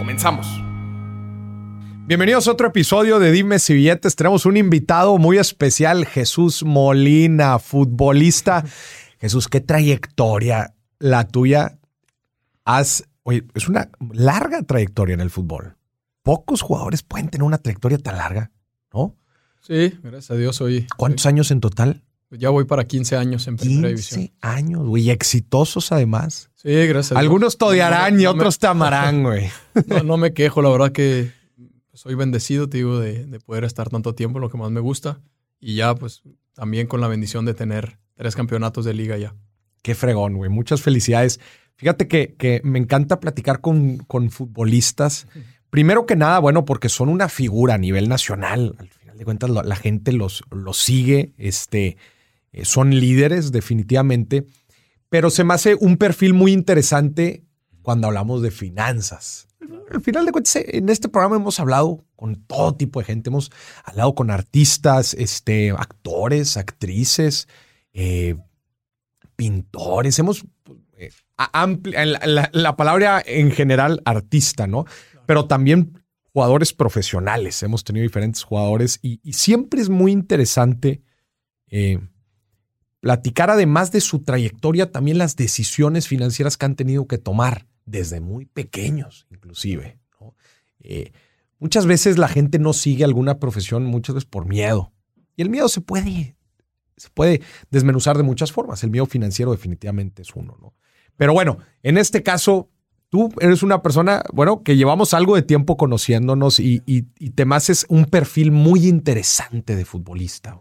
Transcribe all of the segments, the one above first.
Comenzamos. Bienvenidos a otro episodio de Dime si billetes. Tenemos un invitado muy especial, Jesús Molina, futbolista. Jesús, qué trayectoria la tuya. Has, oye, es una larga trayectoria en el fútbol. Pocos jugadores pueden tener una trayectoria tan larga, ¿no? Sí, gracias a Dios hoy. ¿Cuántos años en total? Ya voy para 15 años en primera división. 15 años, güey, exitosos además. Sí, gracias. Algunos te odiarán y otros te amarán, güey. No, me quejo, la verdad que soy bendecido, te digo, de, poder estar tanto tiempo en lo que más me gusta. Y ya, pues, también con la bendición de tener tres campeonatos de liga ya. Qué fregón, güey. Muchas felicidades. Fíjate que, que me encanta platicar con, con futbolistas. Primero que nada, bueno, porque son una figura a nivel nacional. Al final de cuentas, la, gente los, los sigue. Este eh, son líderes definitivamente, pero se me hace un perfil muy interesante cuando hablamos de finanzas. Al final de cuentas, en este programa hemos hablado con todo tipo de gente, hemos hablado con artistas, este, actores, actrices, eh, pintores, hemos... Eh, la, palabra en general artista, ¿no? Pero también jugadores profesionales. Hemos tenido diferentes jugadores y, siempre es muy interesante platicar además de su trayectoria también las decisiones financieras que han tenido que tomar desde muy pequeños, inclusive. Eh, muchas veces la gente no sigue alguna profesión, muchas veces por miedo. Y el miedo se puede, se puede desmenuzar de muchas formas. El miedo financiero definitivamente es uno, ¿no? Pero bueno, en este caso, tú eres una persona, bueno, que llevamos algo de tiempo conociéndonos y, y, y te haces un perfil muy interesante de futbolista.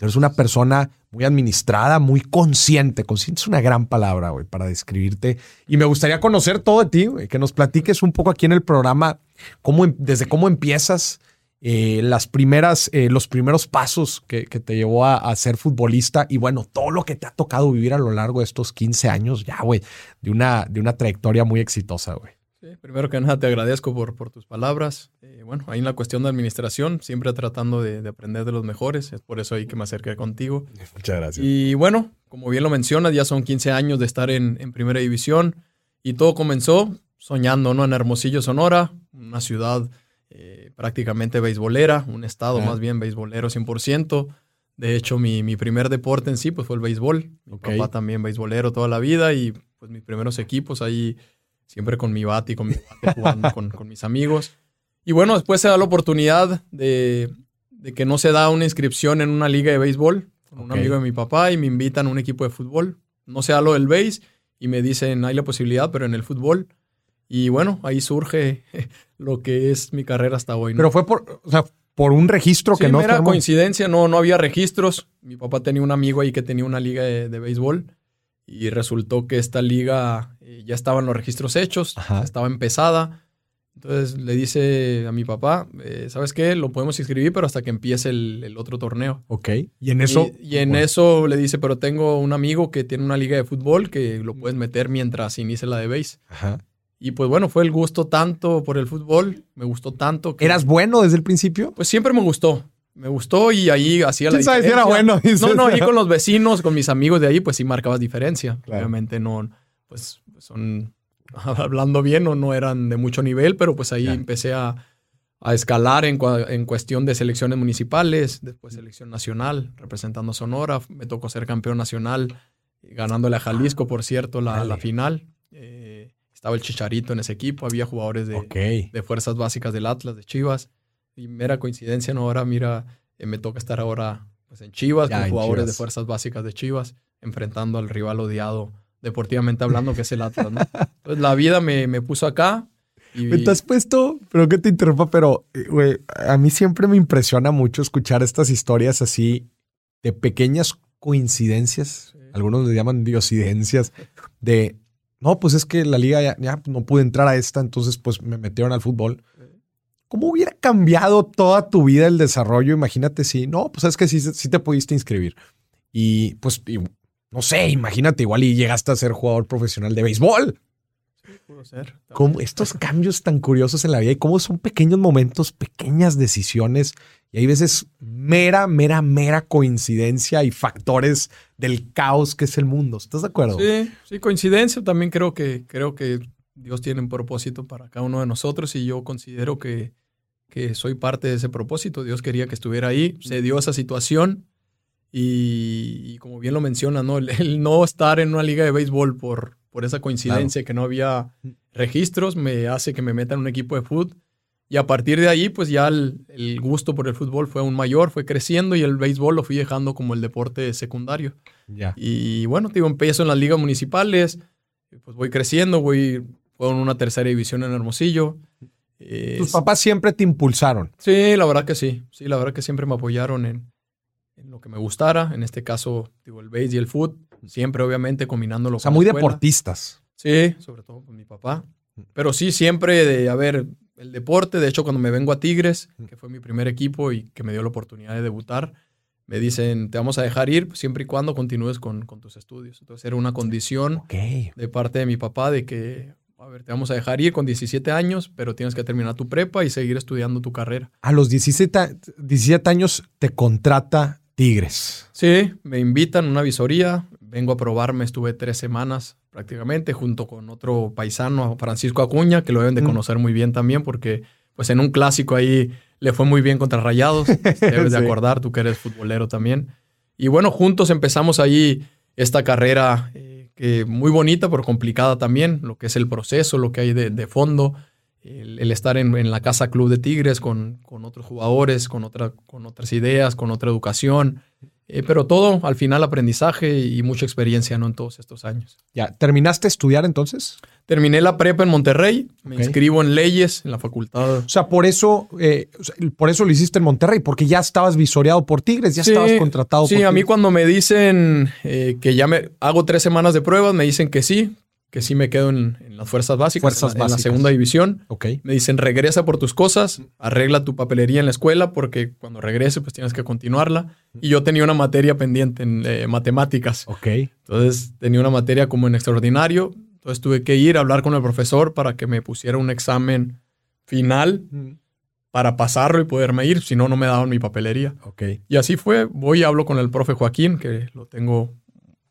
Eres una persona muy administrada, muy consciente. Consciente es una gran palabra, güey, para describirte. Y me gustaría conocer todo de ti, güey, que nos platiques un poco aquí en el programa, cómo, em, desde cómo empiezas, eh, las primeras, eh, los primeros pasos que, te llevó a, ser futbolista y bueno, todo lo que te ha tocado vivir a lo largo de estos 15 años, ya, güey, de una, de una trayectoria muy exitosa, güey. Sí, primero que nada te agradezco por, por tus palabras. Eh, bueno, ahí en la cuestión de administración, siempre tratando de, aprender de los mejores, es por eso ahí que me acerqué contigo. Muchas gracias. Y bueno, como bien lo mencionas, ya son 15 años de estar en, en primera división y todo comenzó soñando, ¿no? En Hermosillo, Sonora, una ciudad eh, prácticamente beisbolera, un estado más bien beisbolero 100%. De hecho, mi, mi, primer deporte en sí pues fue el béisbol. Mi papá también beisbolero toda la vida y pues mis primeros equipos ahí siempre con mi bate y con mi bate jugando con, mis amigos. Y bueno, después se da la oportunidad de, que no se da una inscripción en una liga de béisbol con un amigo de mi papá y me invitan a un equipo de fútbol. No se da lo del béis y me dicen, hay la posibilidad, pero en el fútbol. Y bueno, ahí surge lo que es mi carrera hasta hoy. Pero fue por, o sea, por un registro que no era coincidencia, no, no había registros. Mi papá tenía un amigo ahí que tenía una liga de, de béisbol y resultó que esta liga eh, ya estaban los registros hechos, estaba empezada. Entonces le dice a mi papá, eh, ¿sabes qué? Lo podemos inscribir, pero hasta que empiece el, otro torneo. Ok. Y en eso... Y, en eso le dice, pero tengo un amigo que tiene una liga de fútbol que lo puedes meter mientras inicie la de base. Ajá. Y pues bueno, fue el gusto tanto por el fútbol, me gustó tanto. Que, ¿Eras bueno desde el principio? Pues siempre me gustó. Me gustó y ahí hacía la diferencia. era bueno? No, no, ahí con los vecinos, con mis amigos de ahí, pues sí marcabas diferencia. Obviamente no, pues son, hablando bien, o no eran de mucho nivel, pero pues ahí empecé a, escalar en, en, cuestión de selecciones municipales, después selección nacional, representando a Sonora. Me tocó ser campeón nacional, ganándole a Jalisco, por cierto, la, la final. Eh, estaba el Chicharito en ese equipo, había jugadores de, de fuerzas básicas del Atlas, de Chivas. Y mera coincidencia, ¿no? Ahora, mira, eh, me toca estar ahora pues, en Chivas, con jugadores de fuerzas básicas de Chivas, enfrentando al rival odiado, deportivamente hablando, que es el Atlas, ¿no? Entonces, la vida me, me puso acá. Y... te has puesto, pero que te interrumpa, pero, eh, güey, a mí siempre me impresiona mucho escuchar estas historias así de pequeñas coincidencias, algunos le llaman diosidencias, de no, pues es que la liga ya, ya no pude entrar a esta, entonces pues me metieron al fútbol. ¿Cómo hubiera cambiado toda tu vida el desarrollo? Imagínate si, no, pues es que sí, sí te pudiste inscribir. Y pues, y, no sé, imagínate igual y llegaste a ser jugador profesional de béisbol. Ser. Cómo estos cambios tan curiosos en la vida y cómo son pequeños momentos, pequeñas decisiones y hay veces mera, mera, mera coincidencia y factores del caos que es el mundo. ¿Estás de acuerdo? Sí, sí, coincidencia. También creo que, creo que Dios tiene un propósito para cada uno de nosotros y yo considero que, que soy parte de ese propósito. Dios quería que estuviera ahí, se dio esa situación y, como bien lo menciona, ¿no? El, no estar en una liga de béisbol por, por esa coincidencia que no había registros me hace que me meta en un equipo de fútbol y a partir de ahí, pues ya el, gusto por el fútbol fue aún mayor, fue creciendo y el béisbol lo fui dejando como el deporte secundario. Ya. Y bueno, te digo, empiezo en las ligas municipales, pues voy creciendo, voy, fue en una tercera división en Hermosillo. ¿Tus papás siempre te impulsaron? Sí, la verdad que sí. Sí, la verdad que siempre me apoyaron en, en lo que me gustara. En este caso, digo, el béis y el fútbol. Siempre, obviamente, combinándolo. O sea, muy deportistas. Sí, sobre todo con mi papá. Pero sí, siempre de, a ver, el deporte. De hecho, cuando me vengo a Tigres, que fue mi primer equipo y que me dio la oportunidad de debutar, me dicen, te vamos a dejar ir siempre y cuando continúes con, tus estudios. Entonces era una condición de parte de mi papá de que, a ver, te vamos a dejar ir con 17 años, pero tienes que terminar tu prepa y seguir estudiando tu carrera. A los 17, 17 años te contrata Tigres. Sí, me invitan a una visoría, vengo a probarme, estuve tres semanas prácticamente, junto con otro paisano, Francisco Acuña, que lo deben de conocer muy bien también, porque pues en un clásico ahí le fue muy bien contra Rayados, debes de acordar, tú que eres futbolero también. Y bueno, juntos empezamos ahí esta carrera eh, que muy bonita, pero complicada también, lo que es el proceso, lo que hay de, fondo, el, estar en, la casa Club de Tigres con, con otros jugadores, con, otra, con otras ideas, con otra educación. Eh, pero todo, al final, aprendizaje y mucha experiencia, ¿no? En todos estos años. Ya, ¿terminaste de estudiar entonces? Terminé la prepa en Monterrey, me inscribo en leyes en la facultad. O sea, por eso, eh, por eso lo hiciste en Monterrey, porque ya estabas visoreado por Tigres, ya estabas contratado sí, por a mí cuando me dicen eh, que ya me hago tres semanas de pruebas, me dicen que sí, que sí me quedo en, las fuerzas básicas, en, la segunda división. Okay. Me dicen, regresa por tus cosas, arregla tu papelería en la escuela, porque cuando regrese, pues tienes que continuarla. Y yo tenía una materia pendiente en eh, matemáticas. Ok. Entonces tenía una materia como en extraordinario. Entonces tuve que ir a hablar con el profesor para que me pusiera un examen final para pasarlo y poderme ir. Si no, no me daban mi papelería. Ok. Y así fue. Voy y hablo con el profe Joaquín, que lo tengo,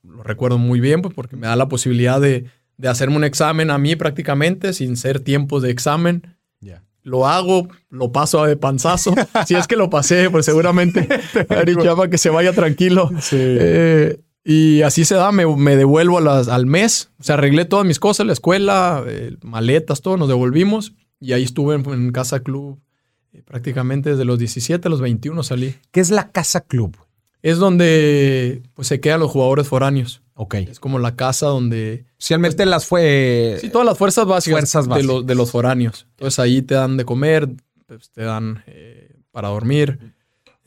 lo recuerdo muy bien, pues porque me da la posibilidad de de hacerme un examen a mí prácticamente sin ser tiempos de examen. Lo hago, lo paso de panzazo. si es que lo pasé, pues seguramente para que se vaya tranquilo. Eh, y así se da, me, devuelvo al mes. O sea, arreglé todas mis cosas, la escuela, eh, maletas, todo, nos devolvimos. Y ahí estuve en, Casa Club eh, prácticamente desde los 17 a los 21 salí. ¿Qué es la Casa Club? Es donde pues, se quedan los jugadores foráneos. Ok. Es como la casa donde. Socialmente las fue. Sí, todas las fuerzas básicas, De, los, de los foráneos. Entonces ahí te dan de comer, pues, te dan eh, para dormir.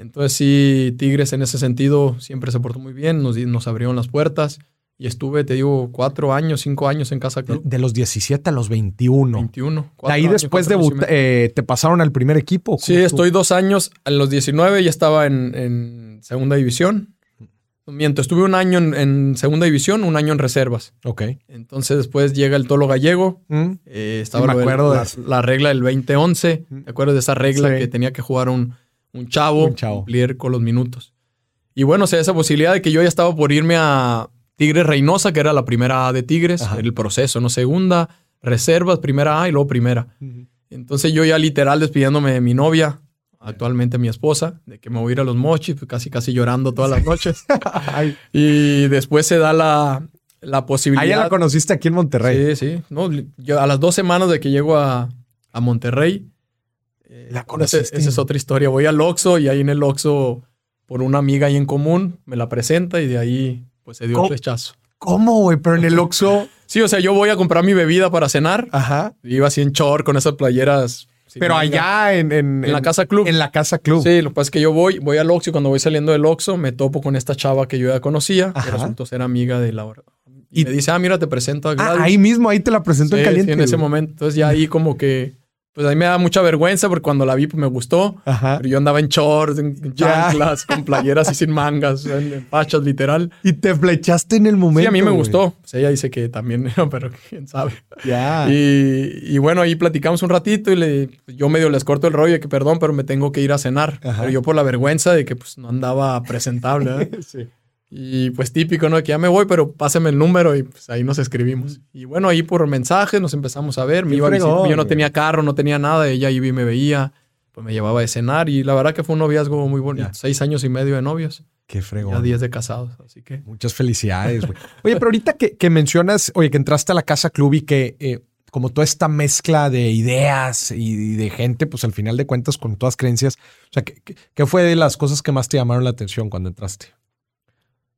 Entonces sí, Tigres en ese sentido siempre se portó muy bien, nos, nos abrieron las puertas y estuve, te digo, cuatro años, cinco años en Casa De, los 17 a los 21. 21. De ahí después de eh, te pasaron al primer equipo. Sí, estoy dos años, a los 19 ya estaba en, en segunda división Miento, estuve un año en, segunda división, un año en reservas. Ok. Entonces después llega el Tolo Gallego. Mm. Eh, estaba me acuerdo de la, regla del 2011. Mm. ¿Te acuerdas de esa regla que tenía que jugar un, un chavo, un chavo, cumplir con los minutos? Y bueno, se da esa posibilidad de que yo ya estaba por irme a Tigres Reynosa, que era la primera A de Tigres, el proceso, ¿no? Segunda, reservas, primera A y luego primera. Entonces yo ya literal despidiéndome de mi novia, actualmente mi esposa, de que me voy a ir a los mochis, pues casi casi llorando todas las noches. y después se da la, la posibilidad. Ahí la conociste aquí en Monterrey. Sí, sí. No, yo a las dos semanas de que llego a, a Monterrey. La conociste. Esa, es otra historia. Voy al Oxxo y ahí en el Oxxo, por una amiga ahí en común, me la presenta y de ahí pues se dio el rechazo. ¿Cómo, güey? Pero en el Oxxo. Sí, o sea, yo voy a comprar mi bebida para cenar. Ajá. Iba así en short con esas playeras pero allá en, en, la casa club. En la casa club. Sí, lo que pasa es que yo voy, voy al Oxxo y cuando voy saliendo del Oxxo me topo con esta chava que yo ya conocía, que resultó ser amiga de la Y, me dice, ah, mira, te presento a Gladys. Ah, ahí mismo, ahí te la presento en caliente. Sí, en ese momento. Entonces ya ahí como que pues a mí me da mucha vergüenza porque cuando la vi pues me gustó. Pero yo andaba en shorts, en chanclas, con playeras y sin mangas, en, pachas literal. Y te flechaste en el momento. Sí, a mí me gustó. Pues ella dice que también, pero quién sabe. Ya. Y, bueno, ahí platicamos un ratito y le, yo medio les corto el rollo de que perdón, pero me tengo que ir a cenar. Pero yo por la vergüenza de que pues no andaba presentable. ¿eh? sí. Y pues típico, ¿no? Que ya me voy, pero páseme el número y pues ahí nos escribimos. Y bueno, ahí por mensajes nos empezamos a ver. Me iba yo no tenía carro, no tenía nada. Ella ahí me veía, pues me llevaba a cenar. Y la verdad que fue un noviazgo muy bonito. Seis años y medio de novios. Qué fregón. Ya diez de casados, así que. Muchas felicidades, güey. Oye, pero ahorita que, mencionas, oye, que entraste a la casa club y que eh, como toda esta mezcla de ideas y de gente, pues al final de cuentas con todas creencias, o sea, ¿qué, qué fue de las cosas que más te llamaron la atención cuando entraste?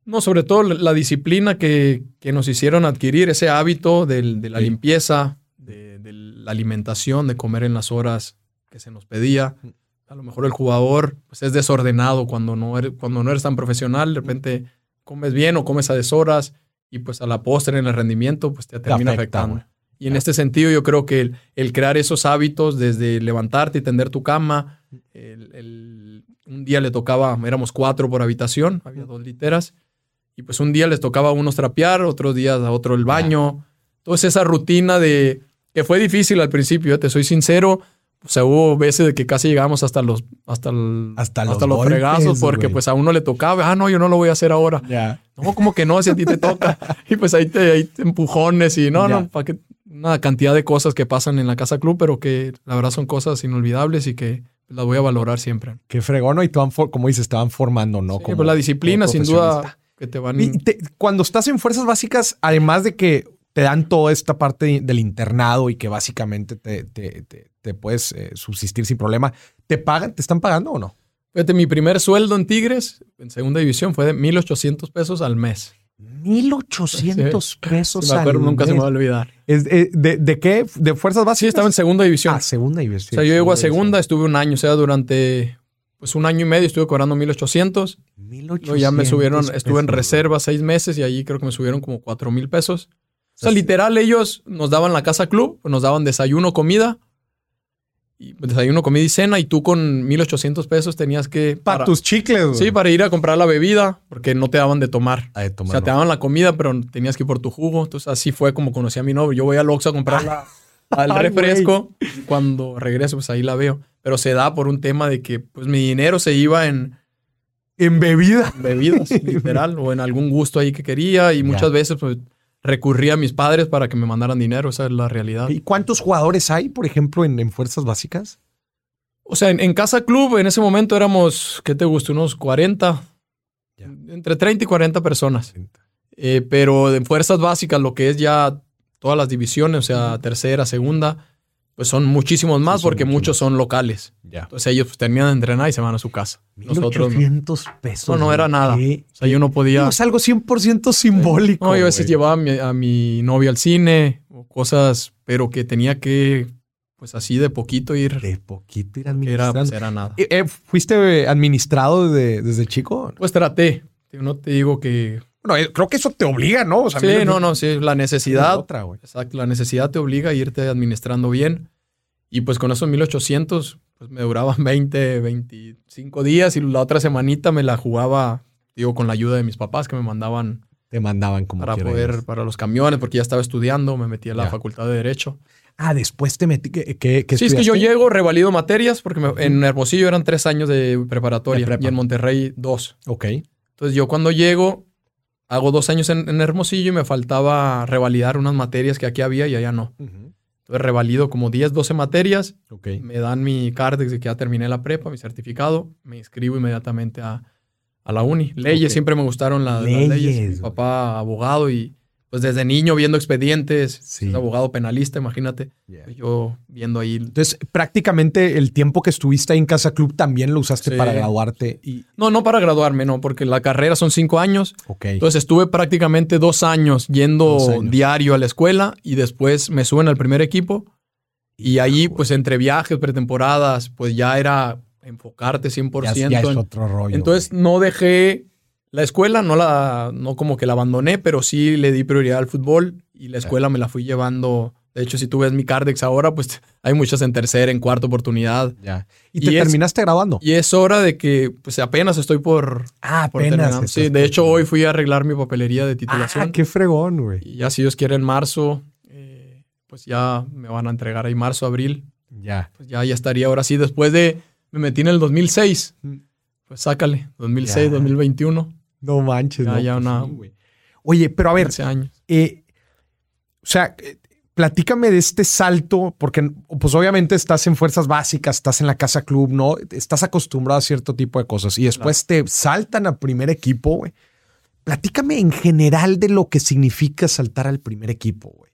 No, sobre todo la disciplina que, nos hicieron adquirir, ese hábito de la limpieza, de, la alimentación, de comer en las horas que se nos pedía. A lo mejor el jugador pues, es desordenado cuando no, eres, cuando no eres tan profesional, de repente comes bien o comes a deshoras y pues a la postre en el rendimiento pues te termina afectando. Y en este sentido yo creo que el, crear esos hábitos desde levantarte y tender tu cama, un día le tocaba, éramos cuatro por habitación, había dos literas, y pues un día les tocaba a unos trapear, otros días a otro el baño. Entonces esa rutina de que fue difícil al principio, te soy sincero. O sea, hubo veces de que casi llegamos hasta los hasta, hasta, los, fregazos porque pues a uno le tocaba, ah, no, yo no lo voy a hacer ahora. Ya. No, como que no, si a ti te toca. y pues ahí te, ahí empujones y no, no, para que una cantidad de cosas que pasan en la casa club, pero que la verdad son cosas inolvidables y que las voy a valorar siempre. Qué fregón, ¿no? Y te van, como dices, te van formando, ¿no? como, pues la disciplina, sin duda, te van... cuando estás en fuerzas básicas, además de que te dan toda esta parte del internado y que básicamente te, te, puedes eh, subsistir sin problema, ¿te pagan? ¿Te están pagando o no? Fíjate, mi primer sueldo en Tigres, en segunda división, fue de 1,800 pesos al mes. 1,800 pesos al mes. Nunca se me va a olvidar. De, qué? ¿De fuerzas básicas? Sí, estaba en segunda división. Ah, segunda división. O sea, yo llego a segunda, estuve un año, o sea, durante pues un año y medio estuve cobrando 1800. 1800. ya me subieron, estuve en reserva seis meses y allí creo que me subieron como cuatro mil pesos. O sea, literal, ellos nos daban la casa club, nos daban desayuno, comida, y desayuno, comida y cena, y tú con 1800 pesos tenías que. Para, tus chicles, Sí, para ir a comprar la bebida, porque no te daban de tomar. Ah, o sea, te daban la comida, pero tenías que ir por tu jugo. Entonces, así fue como conocí a mi novio. Yo voy al Oxxo a comprar la, al refresco. Cuando regreso, pues ahí la veo. Pero se da por un tema de que pues mi dinero se iba en... En bebida. bebidas, literal. o en algún gusto ahí que quería. Y muchas veces pues recurría a mis padres para que me mandaran dinero. Esa es la realidad. ¿Y cuántos jugadores hay, por ejemplo, en, Fuerzas Básicas? O sea, en, Casa Club en ese momento éramos, ¿qué te gusta? Unos 40. Entre 30 y 40 personas. Eh, pero en Fuerzas Básicas, lo que es ya todas las divisiones, o sea, tercera, segunda, pues son muchísimos más porque muchos son locales. Entonces ellos pues, terminan de entrenar y se van a su casa. Nosotros pesos. No, no era nada. O sea, yo no podía. es algo 100% simbólico. No, yo a veces llevaba a mi, novia al cine o cosas, pero que tenía que, pues así de poquito ir. De poquito ir administrando. Era, pues, era nada. Eh, eh, ¿Fuiste administrado desde chico? Pues traté. No te digo que bueno, eh, creo que eso te obliga, ¿no? sí, no, no, sí, la necesidad. Otra, exacto, la necesidad te obliga a irte administrando bien. Y pues con esos 1800, pues me duraban 20, 25 días y la otra semanita me la jugaba, digo, con la ayuda de mis papás que me mandaban. Te mandaban como Para poder, para los camiones, porque ya estaba estudiando, me metí a la facultad de Derecho. Ah, después te metí. ¿Qué, sí, es que yo llego, revalido materias, porque en Hermosillo eran tres años de preparatoria y en Monterrey dos. Ok. Entonces yo cuando llego, hago dos años en, Hermosillo y me faltaba revalidar unas materias que aquí había y allá no. Entonces revalido como 10, 12 materias. Me dan mi card de que ya terminé la prepa, mi certificado. Me inscribo inmediatamente a, la uni. Leyes, siempre me gustaron las leyes. Mi papá abogado y pues desde niño viendo expedientes, sí. abogado penalista, imagínate, yo viendo ahí. Entonces, prácticamente el tiempo que estuviste ahí en Casa Club también lo usaste para graduarte. Y... No, no para graduarme, no, porque la carrera son cinco años. Entonces estuve prácticamente dos años yendo diario a la escuela y después me suben al primer equipo. Y ahí, pues entre viajes, pretemporadas, pues ya era enfocarte 100%. Ya, es otro rollo. Entonces no dejé La escuela no la, no como que la abandoné, pero sí le di prioridad al fútbol y la escuela me la fui llevando. De hecho, si tú ves mi Cardex ahora, pues hay muchas en tercera, en cuarta oportunidad. Ya. ¿Y te terminaste grabando? Y es hora de que, pues apenas estoy por. Ah, apenas. sí, de hecho, hoy fui a arreglar mi papelería de titulación. Ah, qué fregón, güey. Y ya, si Dios quiere, en marzo, eh, pues ya me van a entregar ahí marzo, abril. Ya. Pues ya, ya estaría ahora sí. Después de. Me metí en el 2006. Mm. Pues sácale, 2006, 2021. No manches, ya, no. Ya una, Oye, pero a ver. Eh, o sea, eh, platícame de este salto, porque pues obviamente estás en fuerzas básicas, estás en la casa club, ¿no? Estás acostumbrado a cierto tipo de cosas y después te saltan al primer equipo, güey. Platícame en general de lo que significa saltar al primer equipo, güey.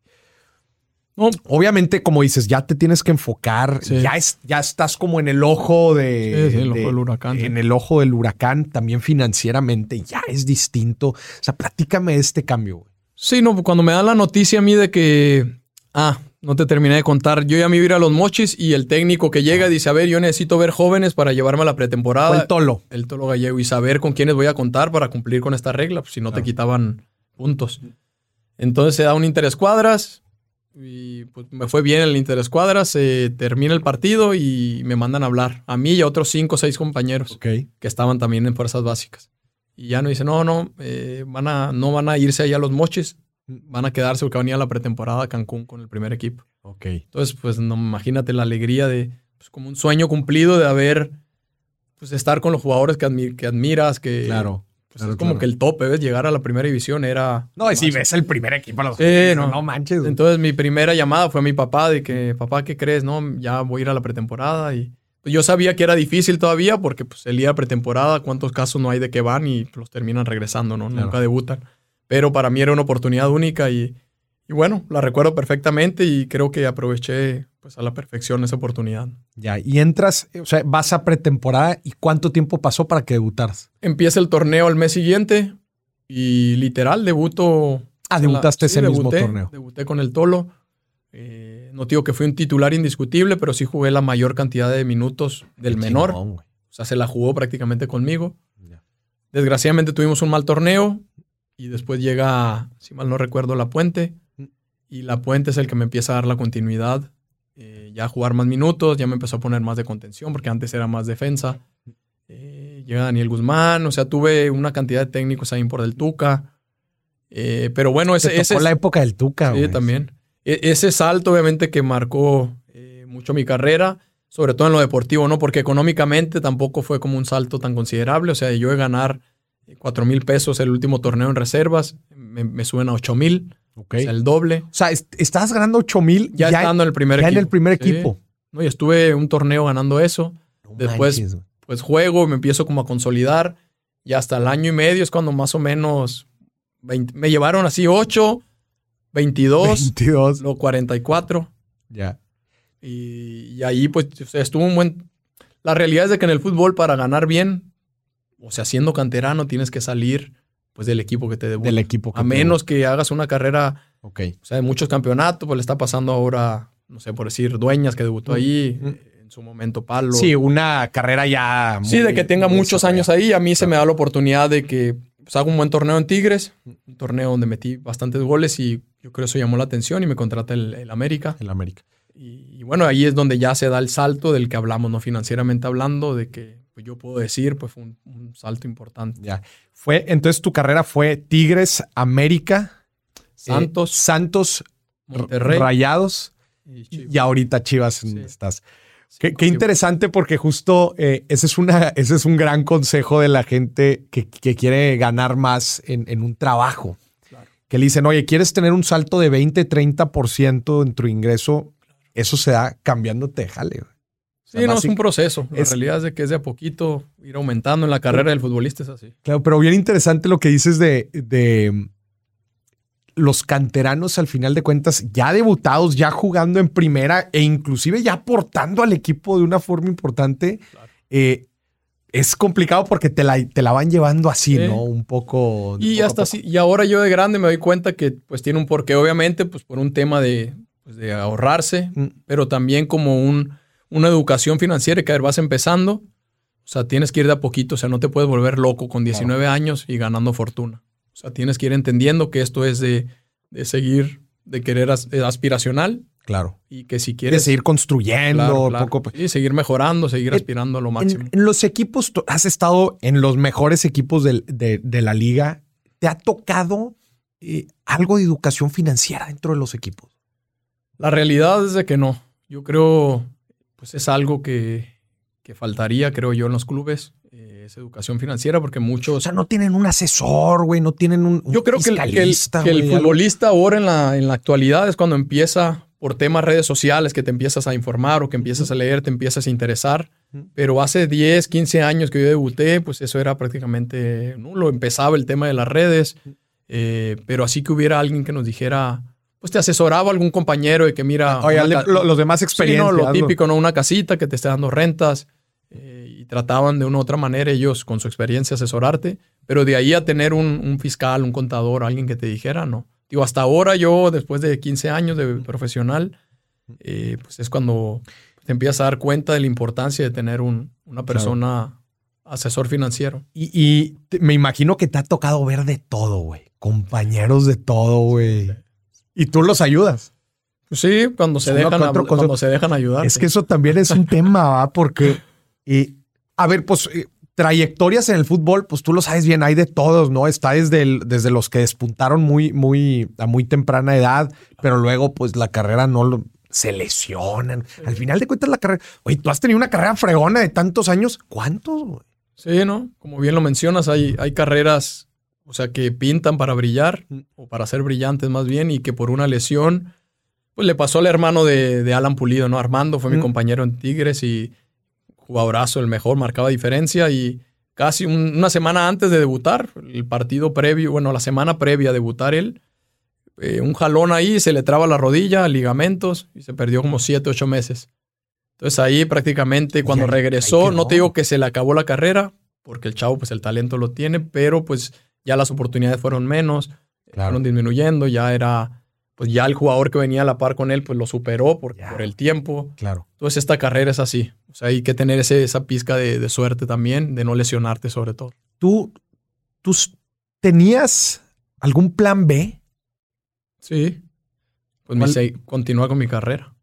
No, obviamente, como dices, ya te tienes que enfocar, ya, es, ya estás como en el ojo de, el ojo del huracán. En el ojo del huracán, también financieramente, ya es distinto. O sea, platícame este cambio. Güey. Sí, no, cuando me dan la noticia a mí de que, ah, no te terminé de contar, yo ya me iba a ir a los mochis y el técnico que llega dice, a ver, yo necesito ver jóvenes para llevarme a la pretemporada. el tolo. El tolo gallego y saber con quiénes voy a contar para cumplir con esta regla, pues, si no te quitaban puntos. Entonces se da un interés cuadras y pues me fue bien el interescuadras, se termina el partido y me mandan a hablar a mí y a otros cinco o seis compañeros que estaban también en fuerzas básicas. Y ya no dice, no, no, eh, van a, no van a irse allá a los moches, van a quedarse porque van a la pretemporada a Cancún con el primer equipo. Ok. Entonces, pues no, imagínate la alegría de, pues, como un sueño cumplido de haber, pues estar con los jugadores que, que admiras, que... Claro es como que el tope, ¿ves? Llegar a la primera división era. No, si ves el primer equipo. Los no. manches. Entonces, mi primera llamada fue a mi papá de que, papá, ¿qué crees? No, ya voy a ir a la pretemporada. Y pues, yo sabía que era difícil todavía porque pues, el día de pretemporada, ¿cuántos casos no hay de que van y los terminan regresando, ¿no? Nunca debutan. Pero para mí era una oportunidad única y, y bueno, la recuerdo perfectamente y creo que aproveché pues a la perfección esa oportunidad. Ya, y entras, o sea, vas a pretemporada y ¿cuánto tiempo pasó para que debutaras? Empieza el torneo al mes siguiente y literal debuto. Ah, debutaste ese mismo torneo. Debuté con el Tolo. Eh, no digo que fui un titular indiscutible, pero sí jugué la mayor cantidad de minutos del menor. o sea, se la jugó prácticamente conmigo. Desgraciadamente tuvimos un mal torneo y después llega, si mal no recuerdo, La Puente. Mm. Y La Puente es el que me empieza a dar la continuidad eh, ya jugar más minutos, ya me empezó a poner más de contención, porque antes era más defensa. Eh, llega Daniel Guzmán, o sea, tuve una cantidad de técnicos ahí por del Tuca. Eh, pero bueno, ese, es la época del Tuca. Sí, también. E, ese salto, obviamente, que marcó mucho mi carrera, sobre todo en lo deportivo, ¿no? Porque económicamente tampoco fue como un salto tan considerable. O sea, yo de ganar 4 mil pesos el último torneo en reservas, me, me suben a 8 mil el doble. O sea, estabas ganando 8 mil ya, estando en el primer ya equipo. en el primer equipo. No, y estuve un torneo ganando eso. Después, pues juego, me empiezo como a consolidar. Y hasta el año y medio es cuando más o menos me llevaron así 8, 22, 22. luego 44. Ya. Y, ahí pues estuvo un buen... La realidad es de que en el fútbol para ganar bien, o sea, siendo canterano tienes que salir pues del equipo que te debuta. Del equipo A menos que hagas una carrera, okay. o sea, de muchos campeonatos, pues le está pasando ahora, no sé, por decir, Dueñas que debutó ahí, eh, en su momento Palo. Sí, una carrera ya... sí, de que tenga muchos años ahí. A mí se me da la oportunidad de que pues, haga un buen torneo en Tigres, un torneo donde metí bastantes goles y yo creo que eso llamó la atención y me contrata el, América. El América. Y, bueno, ahí es donde ya se da el salto del que hablamos, ¿no? Financieramente hablando, de que pues, yo puedo decir, pues fue un salto importante. Ya. Fue, entonces tu carrera fue Tigres, América, eh, Santos, Santos, Rayados y, ahorita Chivas estás. Qué, interesante porque justo eh, ese, es una, ese es un gran consejo de la gente que, quiere ganar más en, un trabajo. Que le dicen, oye, ¿quieres tener un salto de 20, 30% en tu ingreso? Eso se da cambiándote, jale. Sí, no, es un proceso. La realidad es de que es de a poquito ir aumentando en la carrera del futbolista, es así. Claro, pero bien interesante lo que dices de, de los canteranos al final de cuentas ya debutados, ya jugando en primera e inclusive ya aportando al equipo de una forma importante. Eh, es complicado porque te la, te la van llevando así, ¿no? Un poco. Y hasta así. Y ahora yo de grande me doy cuenta que pues tiene un porqué, obviamente, pues por un tema de, pues, de ahorrarse, mm. pero también como un una educación financiera que a ver, vas empezando. O sea, tienes que ir de a poquito, o sea, no te puedes volver loco con 19 años y ganando fortuna. O sea, tienes que ir entendiendo que esto es de, de seguir, de querer eh, aspiracional. Claro. Y que si quieres... De seguir construyendo poco... Y seguir mejorando, seguir aspirando a lo máximo. En, los equipos, has estado en los mejores equipos de, de, la liga. ¿Te ha tocado eh, algo de educación financiera dentro de los equipos? La realidad es de que no. Yo creo, pues es algo que, que faltaría, creo yo, en los clubes, eh, es educación financiera, porque muchos... O sea, no tienen un asesor, güey, no tienen un... yo creo que el, futbolista ahora en la, en la actualidad es cuando empieza por temas redes sociales, que te empiezas a informar o que empiezas a leer, te empiezas a interesar. Pero hace 10, 15 años que yo debuté, pues eso era prácticamente nulo. Empezaba el tema de las redes, eh, pero así que hubiera alguien que nos dijera, pues te asesoraba algún compañero de que mira... Oye, los demás experiencias. lo típico, ¿no? Una casita que te esté dando rentas y trataban de una u otra manera ellos con su experiencia asesorarte, pero de ahí a tener un, fiscal, un contador, alguien que te dijera, no. Digo, hasta ahora yo, después de 15 años de profesional, eh, pues es cuando te empiezas a dar cuenta de la importancia de tener un, una persona asesor financiero. Y, me imagino que te ha tocado ver de todo, güey. Compañeros de todo, güey. Y tú los ayudas. Pues sí, cuando se, dejan, cuando se dejan ayudar. Es que eso también es un tema, ¿va? Porque y, a ver, pues eh, trayectorias en el fútbol, pues tú lo sabes bien, hay de todos, ¿no? Está desde, desde los que despuntaron muy, muy, a muy temprana edad, pero luego, pues la carrera no lo, se lesionan. Al final de cuentas, la carrera. Oye, tú has tenido una carrera fregona de tantos años. ¿Cuántos, güey? Sí, ¿no? Como bien lo mencionas, hay, hay carreras, o sea, que pintan para brillar, mm. o para ser brillantes más bien, y que por una lesión, pues le pasó al hermano de, Alan Pulido, ¿no? Armando fue mi mm. compañero en Tigres y jugadorazo, el mejor, marcaba diferencia y casi una semana antes de debutar, el partido previo, bueno, la semana previa a debutar él, eh, un jalón ahí, se le traba la rodilla, ligamentos y se perdió como siete, ocho meses. Entonces ahí prácticamente cuando regresó, no te digo que se le acabó la carrera, porque el chavo pues el talento lo tiene, pero pues ya las oportunidades fueron menos, fueron disminuyendo, ya era pues ya el jugador que venía a la par con él, pues lo superó por, por el tiempo. Claro. Entonces esta carrera es así. O sea, hay que tener ese, esa pizca de, suerte también, de no lesionarte sobre todo. ¿Tú, ¿Tú tenías algún plan B? Sí. Pues me continuar con mi carrera.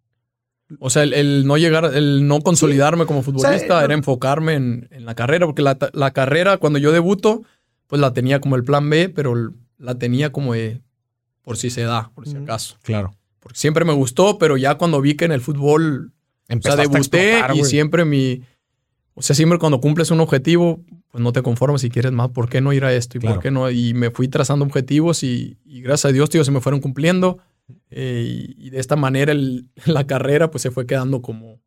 O sea, el, no llegar, el no consolidarme como futbolista era enfocarme en, en, la carrera, porque la, la, carrera cuando yo debuto, pues la tenía como el plan B, pero la tenía como de por si se da, por si acaso. Claro. Porque siempre me gustó, pero ya cuando vi que en el fútbol, o sea, debuté y siempre mi, o sea, siempre cuando cumples un objetivo, pues no te conformas si quieres más, ¿por qué no ir a esto? ¿Y por qué no? Y me fui trazando objetivos y, gracias a Dios, tío, se me fueron cumpliendo. Eh, y, de esta manera la carrera pues se fue quedando como,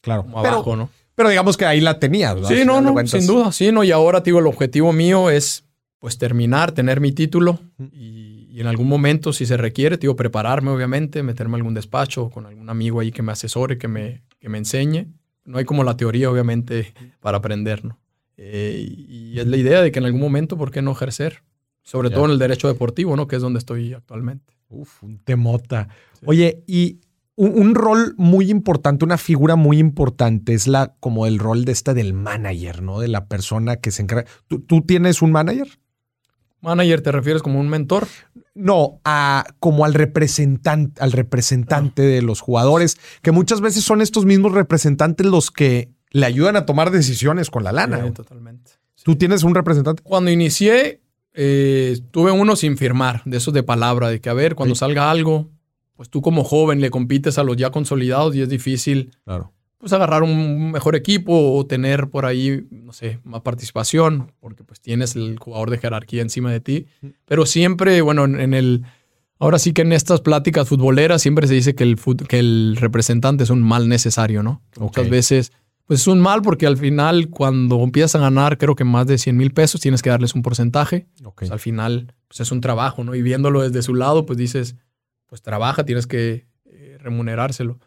claro. abajo, ¿no? Pero digamos que ahí la tenías, ¿verdad? Sí, no, no, sin duda, sí, no. Y ahora, digo, el objetivo mío es pues terminar, tener mi título y y en algún momento, si se requiere, digo, prepararme, obviamente, meterme a algún despacho con algún amigo ahí que me asesore, que me, que me enseñe. No hay como la teoría, obviamente, para aprender, ¿no? Eh, y es la idea de que en algún momento, ¿por qué no ejercer? Sobre todo en el derecho deportivo, ¿no? Que es donde estoy actualmente. Uf, un temota. Oye, y un, rol muy importante, una figura muy importante es la como el rol de esta del manager, ¿no? De la persona que se encarga. ¿Tú, ¿tú tienes un manager? Manager, ¿te refieres como un mentor? No, a, como al representante, al representante de los jugadores, que muchas veces son estos mismos representantes los que le ayudan a tomar decisiones con la lana. Sí, totalmente. ¿Tú tienes un representante? Cuando inicié, eh, tuve uno sin firmar, de esos de palabra, de que a ver, cuando salga algo, pues tú como joven le compites a los ya consolidados y es difícil. Claro pues agarrar un mejor equipo o tener por ahí, no sé, más participación, porque pues tienes el jugador de jerarquía encima de ti. Pero siempre, bueno, en, el... Ahora sí que en estas pláticas futboleras siempre se dice que el, que el representante es un mal necesario, ¿no? Muchas veces, pues es un mal porque al final cuando empiezas a ganar, creo que más de 100 mil pesos, tienes que darles un porcentaje. Pues al final, pues es un trabajo, ¿no? Y viéndolo desde su lado, pues dices, pues trabaja, tienes que eh, remunerárselo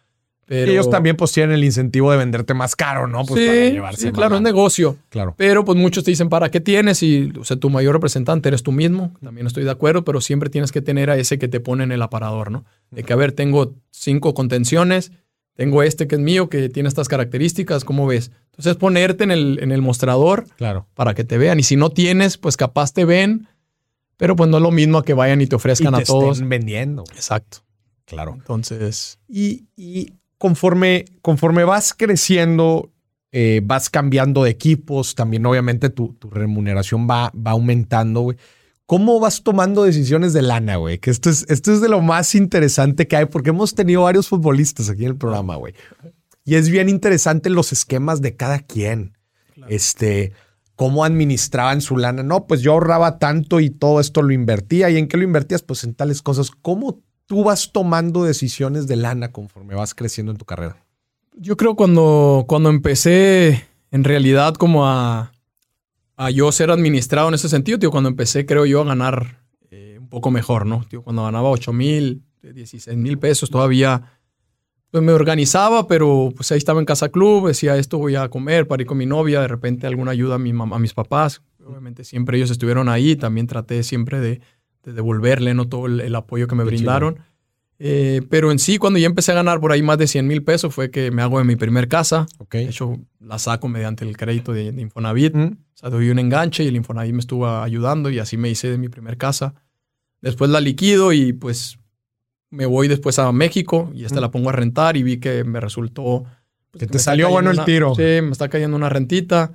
ellos también pues tienen el incentivo de venderte más caro, ¿no? Pues sí, para llevarse sí claro, es negocio. Claro. Pero pues muchos te dicen, ¿para qué tienes? Y, o sea, tu mayor representante eres tú mismo. También estoy de acuerdo, pero siempre tienes que tener a ese que te pone en el aparador, ¿no? De que, a ver, tengo cinco contenciones, tengo este que es mío, que tiene estas características, ¿cómo ves? Entonces ponerte en el, en el mostrador Claro. para que te vean. Y si no tienes, pues capaz te ven, pero pues no es lo mismo a que vayan y te ofrezcan y te a todos. estén vendiendo. Exacto. Claro. Entonces, Y, y conforme, conforme vas creciendo, eh, vas cambiando de equipos, también obviamente tu, tu remuneración va, va aumentando, güey. ¿Cómo vas tomando decisiones de lana, güey? Que esto es, esto es de lo más interesante que hay, porque hemos tenido varios futbolistas aquí en el programa, güey. Y es bien interesante los esquemas de cada quien. Este, cómo administraban su lana. No, pues yo ahorraba tanto y todo esto lo invertía. ¿Y en qué lo invertías? Pues en tales cosas. ¿Cómo tú vas tomando decisiones de lana conforme vas creciendo en tu carrera? yo creo cuando, cuando empecé en realidad como a, yo ser administrado en ese sentido, tío, cuando empecé creo yo a ganar eh, un poco mejor, ¿no? Tío, cuando ganaba 8 mil, 16 mil pesos todavía, pues me organizaba, pero pues ahí estaba en Casa Club, decía esto voy a comer para ir con mi novia, de repente alguna ayuda a, mi mam- a mis papás, obviamente siempre ellos estuvieron ahí, también traté siempre de, de devolverle, ¿no? Todo el, el apoyo que me Qué brindaron. Eh, pero en sí, cuando ya empecé a ganar por ahí más de 100 mil pesos, fue que me hago de mi primer casa. Ok. De hecho, la saco mediante el crédito de, de Infonavit. Mm, O sea, doy un enganche y el Infonavit me estuvo ayudando y así me hice de mi primer casa. Después la liquido y pues me voy después a México y esta Mm. la pongo a rentar y vi que me resultó... pues, Que te salió bueno cayendo el tiro. Sí, me está cayendo una rentita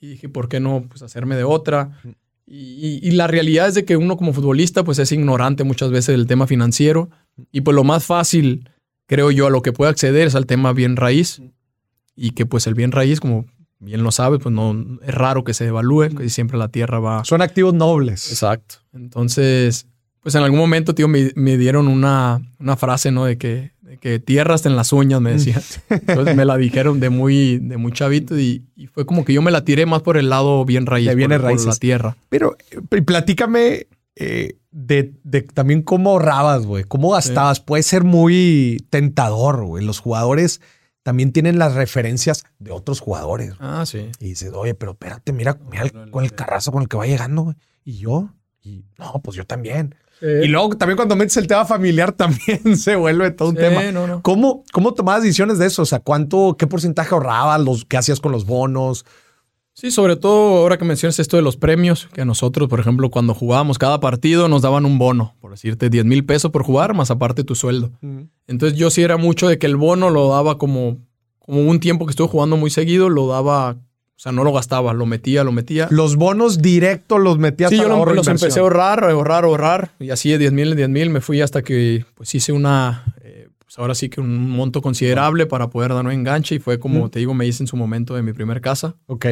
y dije, ¿por qué no pues hacerme de otra? Mm. Y, la realidad es de que uno como futbolista pues es ignorante muchas veces del tema financiero y pues lo más fácil, creo yo, a lo que puede acceder es al tema bien raíz y que pues el bien raíz, como bien lo sabes, pues no es raro que se devalúe, que siempre la tierra va... Son activos nobles. Exacto. Entonces, pues en algún momento, tío, me, me dieron una, una frase, ¿no? De que, de que tierra hasta en las uñas, me decían. Entonces me la dijeron de muy, de muy chavito y, y fue como que yo me la tiré más por el lado bien raíz, De bienes por, por la raíces. tierra. Pero eh, platícame eh, de, de también cómo ahorrabas, güey. ¿Cómo gastabas? Puede ser muy tentador, güey. Los jugadores también tienen las referencias de otros jugadores. Ah, sí. Y dices, oye, pero espérate, mira, mira el- con el carrazo con el que va llegando, güey. Y yo, y no, pues yo también. Y Y luego también cuando metes el tema familiar también se vuelve todo un tema. no, no. ¿Cómo, ¿Cómo tomabas decisiones de eso? O sea, ¿cuánto, qué porcentaje ahorrabas? Los, ¿Qué hacías con los bonos? Sí, sobre todo ahora que mencionas esto de los premios, que nosotros, por ejemplo, cuando jugábamos cada partido nos daban un bono, por decirte 10 mil pesos por jugar, más aparte tu sueldo. Entonces yo sí era mucho de que el bono lo daba como, como un tiempo que estuve jugando muy seguido, lo daba, o sea, no lo gastaba, lo metía, lo metía. Los bonos directos los metías Sí, yo lo- los inversión. empecé a ahorrar, a ahorrar, a ahorrar, y así de 10 mil en 10 mil me fui hasta que pues hice una, eh, pues ahora sí que un monto considerable para poder dar un enganche y fue como, Mm. te digo, me hice en su momento de mi primer casa. Ok.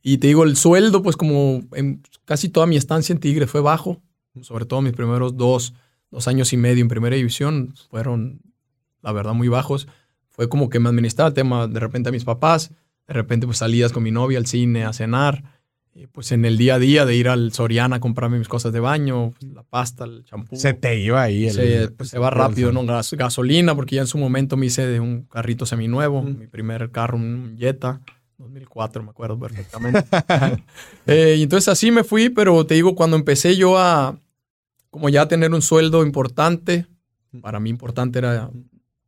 Y te digo, el sueldo, pues como en casi toda mi estancia en Tigre fue bajo, sobre todo mis primeros dos, dos años y medio en primera división fueron, la verdad, muy bajos. Fue como que me administraba el tema de repente a mis papás, de repente pues salías con mi novia al cine a cenar, y, pues en el día a día de ir al Soriana a comprarme mis cosas de baño, pues, la pasta, el champú. Se te iba ahí. el- Se, pues, se va rápido, ¿no? Gas- gasolina, porque ya en su momento me hice de un carrito seminuevo, Mm. mi primer carro, un Jetta, 2004, me acuerdo perfectamente. Eh, y entonces así me fui, pero te digo, cuando empecé yo a, como ya tener un sueldo importante, para mí importante era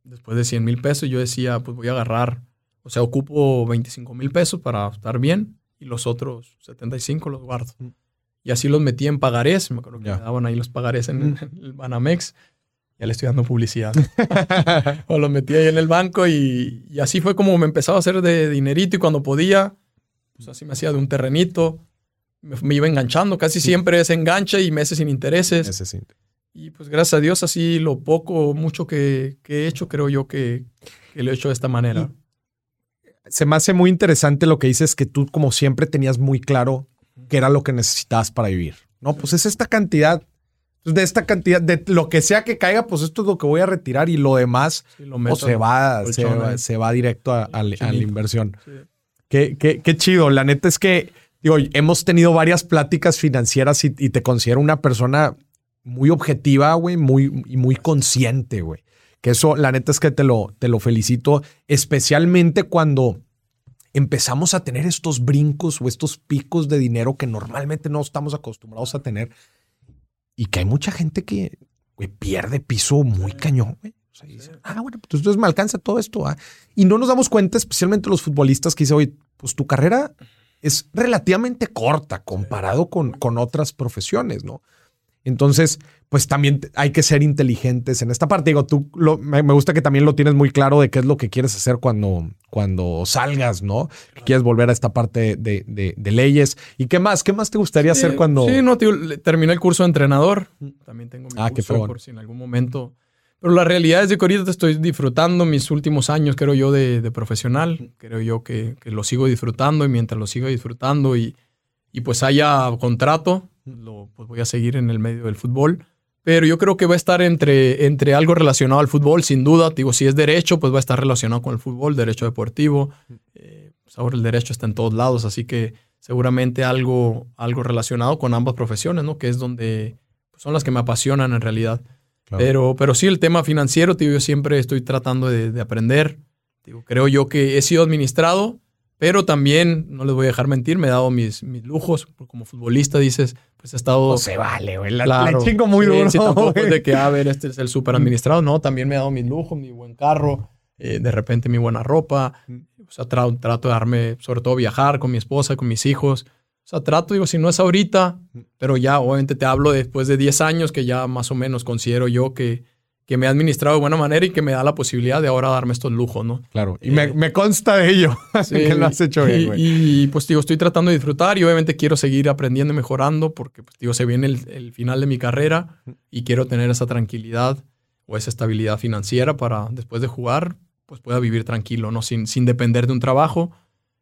después de 100 mil pesos, yo decía, pues voy a agarrar, o sea, ocupo 25 mil pesos para estar bien y los otros 75 los guardo. Mm. Y así los metí en pagarés, me acuerdo que Ya. me daban ahí los pagarés en, Mm. en el Banamex. Ya le estoy dando publicidad. o los metí ahí en el banco y, y así fue como me empezaba a hacer de dinerito y cuando podía, pues así me hacía de un terrenito. Me, me iba enganchando, casi siempre es enganche y meses sin intereses. Ese sí. Y pues gracias a Dios, así lo poco, mucho que, que he hecho, creo yo que, que lo he hecho de esta manera. Se me hace muy interesante lo que dices, que tú como siempre tenías muy claro qué era lo que necesitabas para vivir. No, pues es esta cantidad, pues, de esta cantidad, de lo que sea que caiga, pues esto es lo que voy a retirar y lo demás Sí, lo o se va, se, va, ahí. se va directo a, a la- a la Chinito. inversión. Sí. Qué, qué- qué chido. La neta es que, digo, hemos tenido varias pláticas financieras y, y te considero una persona muy objetiva, güey, muy, y muy consciente, güey. Que eso, la neta es que te lo, te lo felicito, especialmente cuando empezamos a tener estos brincos o estos picos de dinero que normalmente no estamos acostumbrados a tener y que hay mucha gente que pierde piso muy cañón, güey. O ah, bueno, pues entonces me alcanza todo esto. ¿ah? Y no nos damos cuenta, especialmente los futbolistas, que dicen, oye, pues tu carrera es relativamente corta comparado con, con otras profesiones, ¿no? Entonces, pues también hay que ser inteligentes en esta parte. Digo, tú me, gusta que también lo tienes muy claro de qué es lo que quieres hacer cuando, cuando salgas, ¿no? quieres volver a esta parte de, leyes. ¿Y qué más? ¿Qué más te gustaría hacer cuando...? Sí, no, tío, terminé el curso de entrenador. También tengo mi ah, curso por si en algún momento... Pero la realidad es que ahorita te estoy disfrutando mis últimos años, creo yo, de, profesional. Creo yo que, lo sigo disfrutando y mientras lo sigo disfrutando y, y pues haya contrato, lo, pues voy a seguir en el medio del fútbol. Pero yo creo que va a estar entre, entre algo relacionado al fútbol, sin duda. Digo, si es derecho, pues va a estar relacionado con el fútbol, derecho deportivo. Eh, pues ahora el derecho está en todos lados, así que seguramente algo, algo relacionado con ambas profesiones, ¿no? Que es donde pues son las que me apasionan en realidad. Pero, pero sí, el tema financiero, tío, yo siempre estoy tratando de, de aprender. Digo, creo yo que he sido administrado, pero también, no les voy a dejar mentir, me he dado mis, mis lujos. Como futbolista dices, pues he estado... No se vale, güey. La, chingo muy duro. Sí, tampoco es de que, a ver, este es el súper administrado. No, también me he dado mis lujos, mi buen carro, eh, de repente mi buena ropa. O sea, trato de darme, sobre todo viajar con mi esposa, con mis hijos. O sea, trato, digo, si no es ahorita, pero ya, obviamente te hablo después de 10 años que ya más o menos considero yo que que me ha administrado de buena manera y que me da la posibilidad de ahora darme estos lujos, ¿no? Claro, y me, eh, me, consta de ello, que lo has hecho bien, güey. Y, pues digo, estoy tratando de disfrutar y obviamente quiero seguir aprendiendo y mejorando porque, pues digo, se viene el, final de mi carrera y quiero tener esa tranquilidad o esa estabilidad financiera para después de jugar, pues pueda vivir tranquilo, ¿no? Sin, sin depender de un trabajo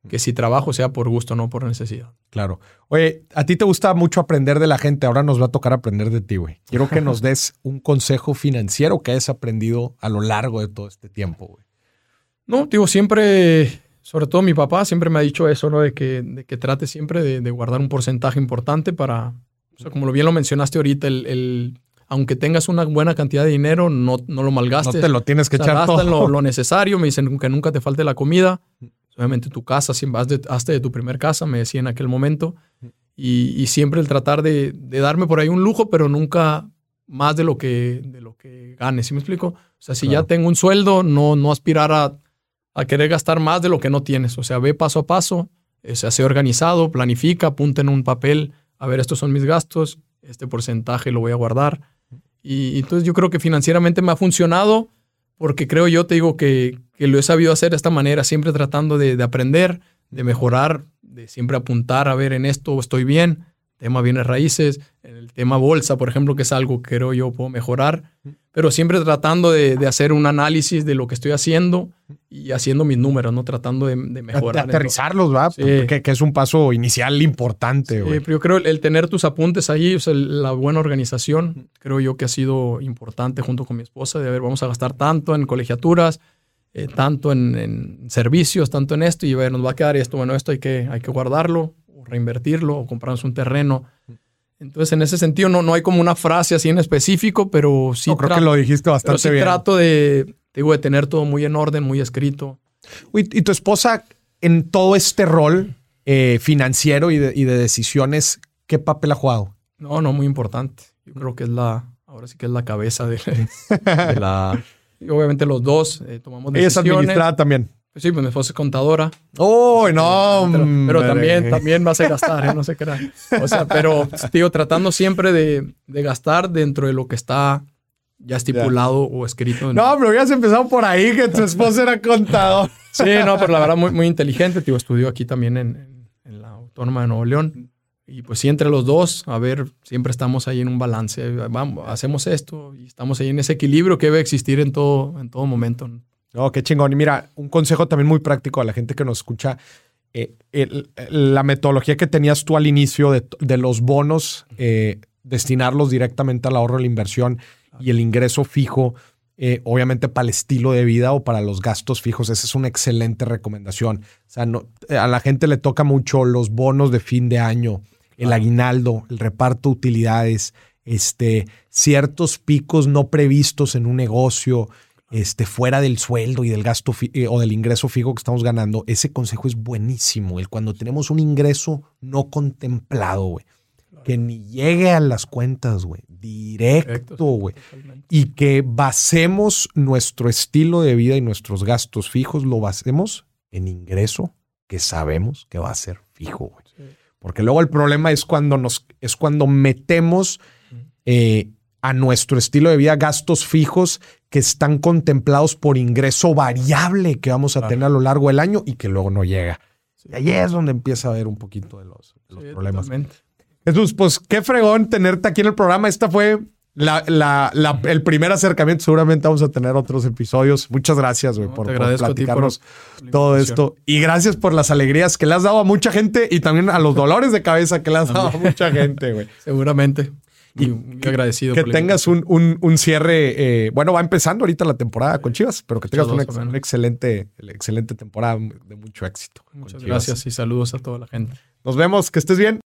que si trabajo sea por gusto, no por necesidad. Claro. Oye, a ti te gusta mucho aprender de la gente, ahora nos va a tocar aprender de ti, güey. Quiero que nos des un consejo financiero que hayas aprendido a lo largo de todo este tiempo, güey. No, digo, siempre, sobre todo mi papá, siempre me ha dicho eso, ¿no? De que, de que trate siempre de, guardar un porcentaje importante para, o sea, como bien lo mencionaste ahorita, el, aunque tengas una buena cantidad de dinero, no, no lo malgastes. No te lo tienes que echar todo. Lo, lo necesario, me dicen que nunca te falte la comida obviamente tu casa, siempre hazte de tu primer casa, me decía en aquel momento, y, siempre el tratar de, darme por ahí un lujo, pero nunca más de lo que, de lo que gane, ¿sí me explico? O sea, si ya tengo un sueldo, no, no aspirar a, querer gastar más de lo que no tienes, o sea, ve paso a paso, eh, se hace organizado, planifica, apunta en un papel, a ver, estos son mis gastos, este porcentaje lo voy a guardar. Y entonces yo creo que financieramente me ha funcionado porque creo yo, te digo, que, que lo he sabido hacer de esta manera, siempre tratando de, aprender, de mejorar, de siempre apuntar a ver en esto estoy bien, tema bienes raíces, en el tema bolsa, por ejemplo, que es algo que creo yo puedo mejorar, pero siempre tratando de, hacer un análisis de lo que estoy haciendo y haciendo mis números, ¿no? Tratando de, mejorar. De aterrizarlos, ¿va? Que, es un paso inicial importante, sí, pero yo creo el, tener tus apuntes ahí, o sea, la buena organización, creo yo que ha sido importante junto con mi esposa, de ver, vamos a gastar tanto en colegiaturas, eh, tanto en, servicios, tanto en esto, y a ver, nos va a quedar esto, bueno, esto hay que, hay que guardarlo, reinvertirlo, o comprarnos un terreno entonces, en ese sentido, no, no hay como una frase así en específico, pero sí. creo que lo dijiste bastante sí trato de, digo, de tener todo muy en orden, muy escrito. ¿Y tu esposa, en todo este rol eh, financiero y de, decisiones, qué papel ha jugado? No, no, muy importante. Yo creo que es la, ahora sí que es la cabeza de, la. Y obviamente los dos eh, tomamos decisiones. Ella es administrada también. Sí, pues mi esposa es contadora. ¡Oh, no! Pero, también, también vas a gastar, ¿eh? no sé qué era. O sea, pero, tío, tratando siempre de, gastar dentro de lo que está ya estipulado o escrito. No, pero has empezado por ahí, que tu esposa era contador. Sí, no, pero la verdad muy, muy inteligente. Tío, estudió aquí también en, la Autónoma de Nuevo León. Y pues sí, entre los dos, a ver, siempre estamos ahí en un balance. Vamos, hacemos esto y estamos ahí en ese equilibrio que debe existir en todo, en todo momento. No, qué chingón. Y mira, un consejo también muy práctico a la gente que nos escucha. Eh, la metodología que tenías tú al inicio de, los bonos, eh, destinarlos directamente al ahorro, la inversión y el ingreso fijo, eh, obviamente para el estilo de vida o para los gastos fijos, esa es una excelente recomendación. O sea, no, a la gente le toca mucho los bonos de fin de año, el aguinaldo, el reparto de utilidades, este, ciertos picos no previstos en un negocio, este, fuera del sueldo y del gasto eh, o del ingreso fijo que estamos ganando, ese consejo es buenísimo. El cuando tenemos un ingreso no contemplado, güey. que ni llegue a las cuentas, güey. Directo, güey. Y que basemos nuestro estilo de vida y nuestros gastos fijos, lo basemos en ingreso que sabemos que va a ser fijo, güey. Porque luego el problema es cuando nos, es cuando metemos eh, a nuestro estilo de vida gastos fijos que están contemplados por ingreso variable que vamos a tener a lo largo del año y que luego no llega. Y ahí es donde empieza a haber un poquito de los, problemas. Jesús, pues qué fregón tenerte aquí en el programa. Esta fue la, el primer acercamiento. Seguramente vamos a tener otros episodios. Muchas gracias, güey, por, platicarnos todo esto. Y gracias por las alegrías que le has dado a mucha gente y también a los dolores de cabeza que le has dado a mucha gente, güey. Seguramente. Y muy agradecido. Que tengas un, un, cierre. Eh, bueno, va empezando ahorita la temporada con Chivas, pero que tengas una, excelente, excelente temporada de mucho éxito. Muchas gracias y saludos a toda la gente. Nos vemos, que estés bien.